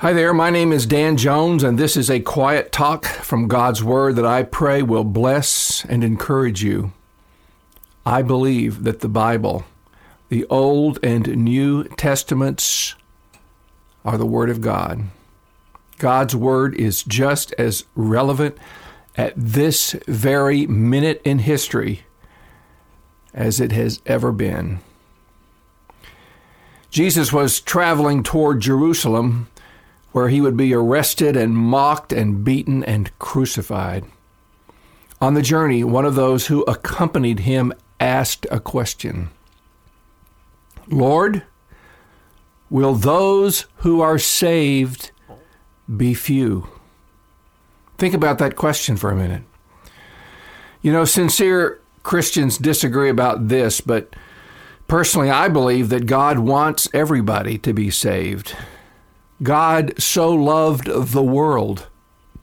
Hi there, my name is Dan Jones, and this is a quiet talk from God's Word that I pray will bless and encourage you. I believe that the Bible, the Old and New Testaments, are the Word of God. God's Word is just as relevant at this very minute in history as it has ever been. Jesus was traveling toward Jerusalem where he would be arrested and mocked and beaten and crucified. On the journey, one of those who accompanied him asked a question Lord, will those who are saved be few? Think about that question for a minute. You know, sincere Christians disagree about this, but personally, I believe that God wants everybody to be saved. God so loved the world,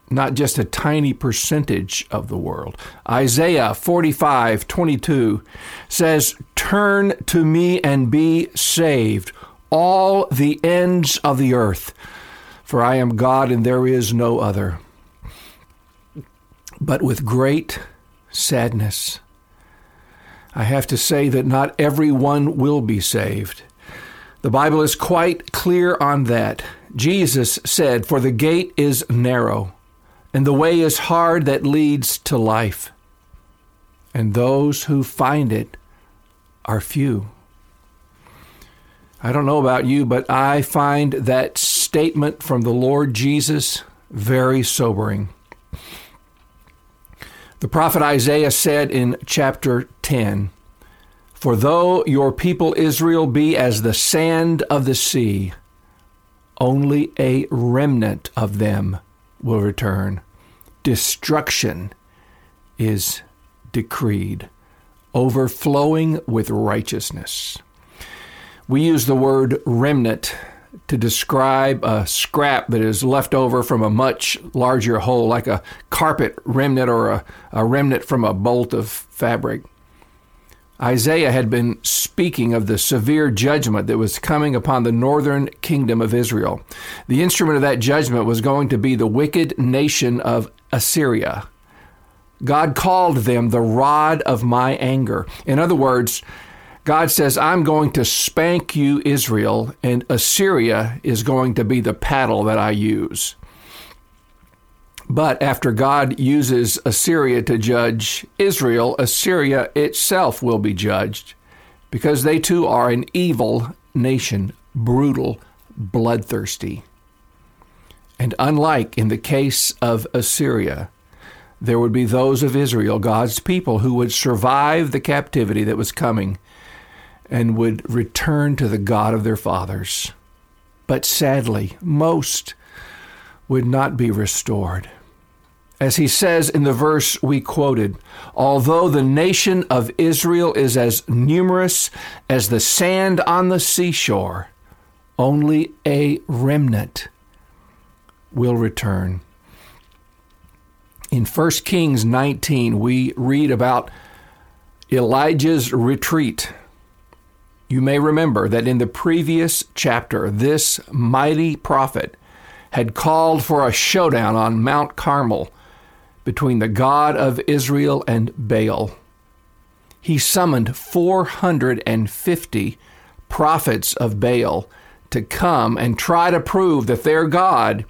not just a tiny percentage of the world. Isaiah 45 22 says, Turn to me and be saved, all the ends of the earth, for I am God and there is no other. But with great sadness, I have to say that not everyone will be saved. The Bible is quite clear on that. Jesus said, For the gate is narrow, and the way is hard that leads to life, and those who find it are few. I don't know about you, but I find that statement from the Lord Jesus very sobering. The prophet Isaiah said in chapter 10, for though your people Israel be as the sand of the sea, only a remnant of them will return. Destruction is decreed, overflowing with righteousness. We use the word remnant to describe a scrap that is left over from a much larger whole, like a carpet remnant or a, a remnant from a bolt of fabric. Isaiah had been speaking of the severe judgment that was coming upon the northern kingdom of Israel. The instrument of that judgment was going to be the wicked nation of Assyria. God called them the rod of my anger. In other words, God says, I'm going to spank you, Israel, and Assyria is going to be the paddle that I use. But after God uses Assyria to judge Israel, Assyria itself will be judged because they too are an evil nation, brutal, bloodthirsty. And unlike in the case of Assyria, there would be those of Israel, God's people, who would survive the captivity that was coming and would return to the God of their fathers. But sadly, most would not be restored. As he says in the verse we quoted, although the nation of Israel is as numerous as the sand on the seashore, only a remnant will return. In 1 Kings 19, we read about Elijah's retreat. You may remember that in the previous chapter, this mighty prophet had called for a showdown on Mount Carmel between the God of Israel and Baal. He summoned 450 prophets of Baal to come and try to prove that their God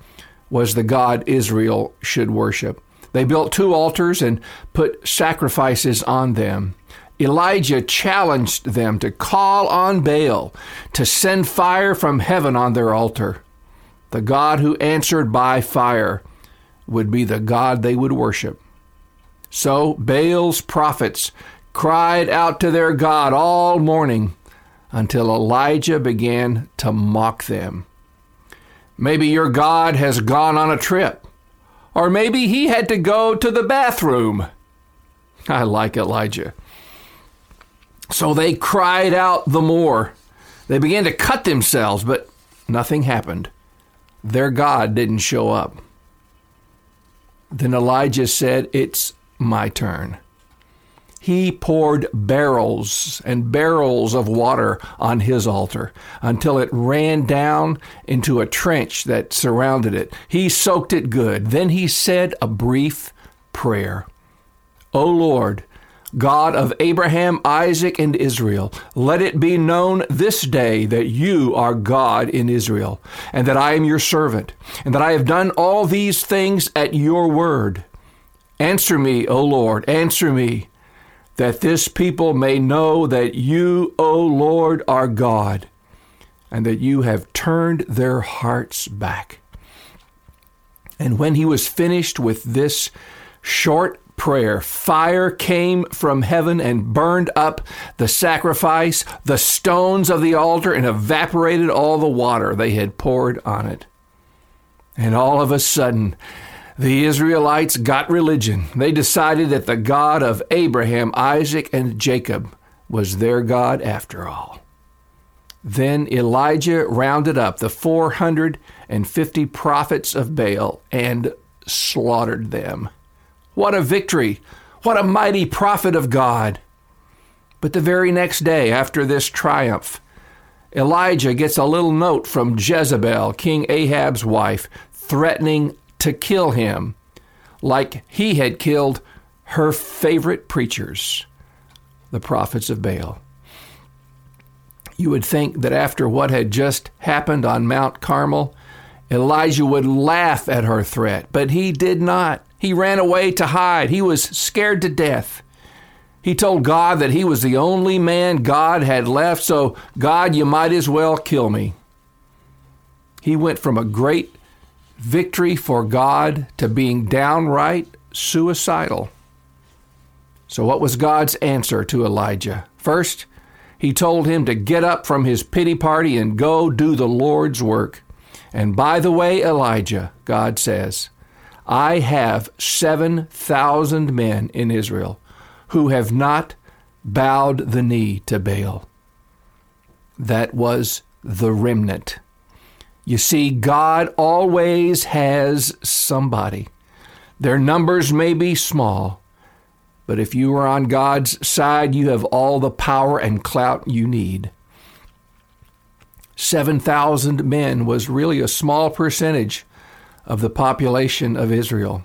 was the God Israel should worship. They built two altars and put sacrifices on them. Elijah challenged them to call on Baal to send fire from heaven on their altar. The God who answered by fire would be the God they would worship. So Baal's prophets cried out to their God all morning until Elijah began to mock them. Maybe your God has gone on a trip, or maybe he had to go to the bathroom. I like Elijah. So they cried out the more. They began to cut themselves, but nothing happened. Their God didn't show up. Then Elijah said, It's my turn. he poured barrels and barrels of water on his altar until it ran down into a trench that surrounded it. He soaked it good. Then he said a brief prayer. O Lord, God of Abraham, Isaac, and Israel, let it be known this day that you are God in Israel, and that I am your servant, and that I have done all these things at your word. Answer me, O Lord, answer me that this people may know that you, O Lord, are God, and that you have turned their hearts back. And when he was finished with this short prayer, fire came from heaven and burned up the sacrifice, the stones of the altar, and evaporated all the water they had poured on it. And all of a sudden, the Israelites got religion. They decided that the God of Abraham, Isaac, and Jacob was their God after all. Then Elijah rounded up the 450 prophets of Baal and slaughtered them. What a victory! What a mighty prophet of God! But the very next day, after this triumph, Elijah gets a little note from Jezebel, King Ahab's wife, threatening to kill him, like he had killed her favorite preachers, the prophets of Baal. You would think that after what had just happened on Mount Carmel, Elijah would laugh at her threat, but he did not. He ran away to hide. He was scared to death. He told God that he was the only man God had left, so God, you might as well kill me. He went from a great victory for God to being downright suicidal. So, what was God's answer to Elijah? First, he told him to get up from his pity party and go do the Lord's work. And by the way, Elijah, God says, I have 7,000 men in Israel who have not bowed the knee to Baal. That was the remnant. You see, God always has somebody. Their numbers may be small, but if you are on God's side, you have all the power and clout you need. 7,000 men was really a small percentage of the population of Israel.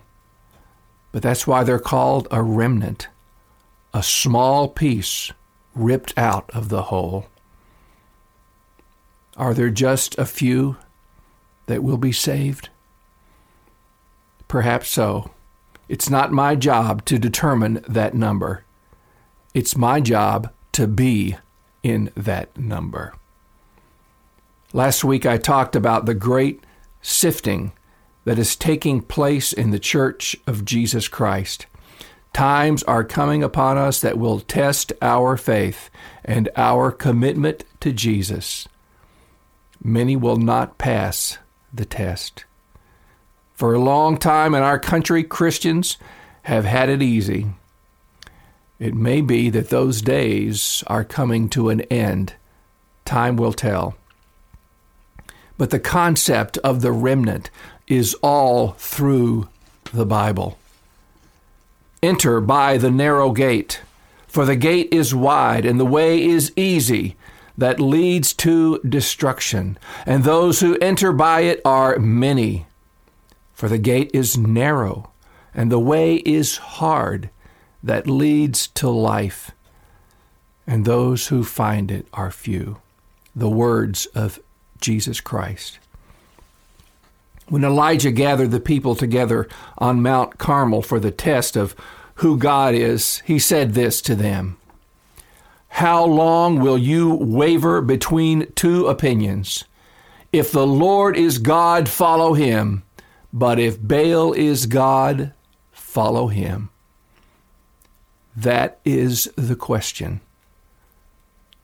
But that's why they're called a remnant, a small piece ripped out of the whole. Are there just a few that will be saved? Perhaps so. It's not my job to determine that number. It's my job to be in that number. Last week I talked about the great sifting that is taking place in the church of Jesus Christ. Times are coming upon us that will test our faith and our commitment to Jesus. Many will not pass the test. For a long time in our country, Christians have had it easy. It may be that those days are coming to an end. Time will tell. But the concept of the remnant is all through the Bible. Enter by the narrow gate, for the gate is wide and the way is easy that leads to destruction, and those who enter by it are many. For the gate is narrow, and the way is hard that leads to life, and those who find it are few. The words of Jesus Christ. When Elijah gathered the people together on Mount Carmel for the test of who God is, he said this to them how long will you waver between two opinions? If the Lord is God, follow him. But if Baal is God, follow him. That is the question.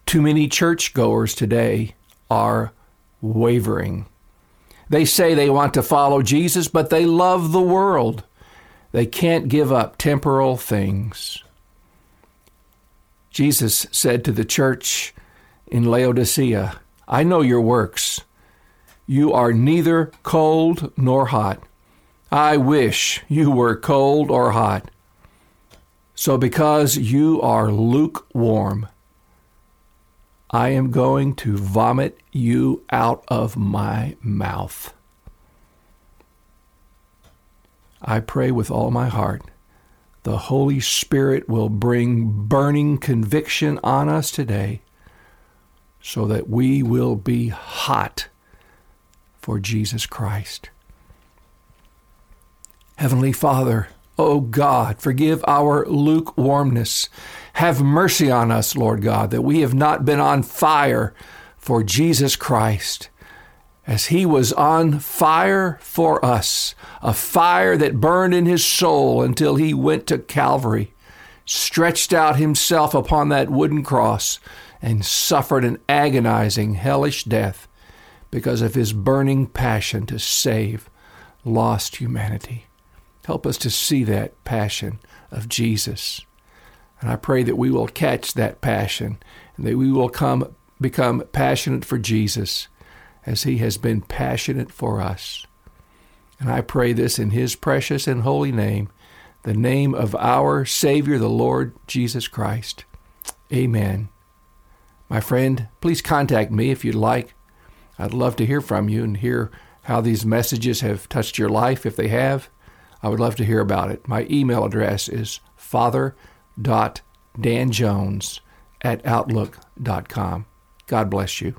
Too many churchgoers today are wavering. They say they want to follow Jesus, but they love the world. They can't give up temporal things. Jesus said to the church in Laodicea, I know your works. You are neither cold nor hot. I wish you were cold or hot. So, because you are lukewarm, I am going to vomit you out of my mouth. I pray with all my heart the Holy Spirit will bring burning conviction on us today so that we will be hot for Jesus Christ. Heavenly Father, O oh God, forgive our lukewarmness. Have mercy on us, Lord God, that we have not been on fire for Jesus Christ as he was on fire for us, a fire that burned in his soul until he went to Calvary, stretched out himself upon that wooden cross, and suffered an agonizing, hellish death because of his burning passion to save lost humanity. Help us to see that passion of Jesus. And I pray that we will catch that passion and that we will come become passionate for Jesus as he has been passionate for us. And I pray this in his precious and holy name, the name of our Savior, the Lord Jesus Christ. Amen. My friend, please contact me if you'd like. I'd love to hear from you and hear how these messages have touched your life. If they have, I would love to hear about it. My email address is father.danjones at outlook.com. God bless you.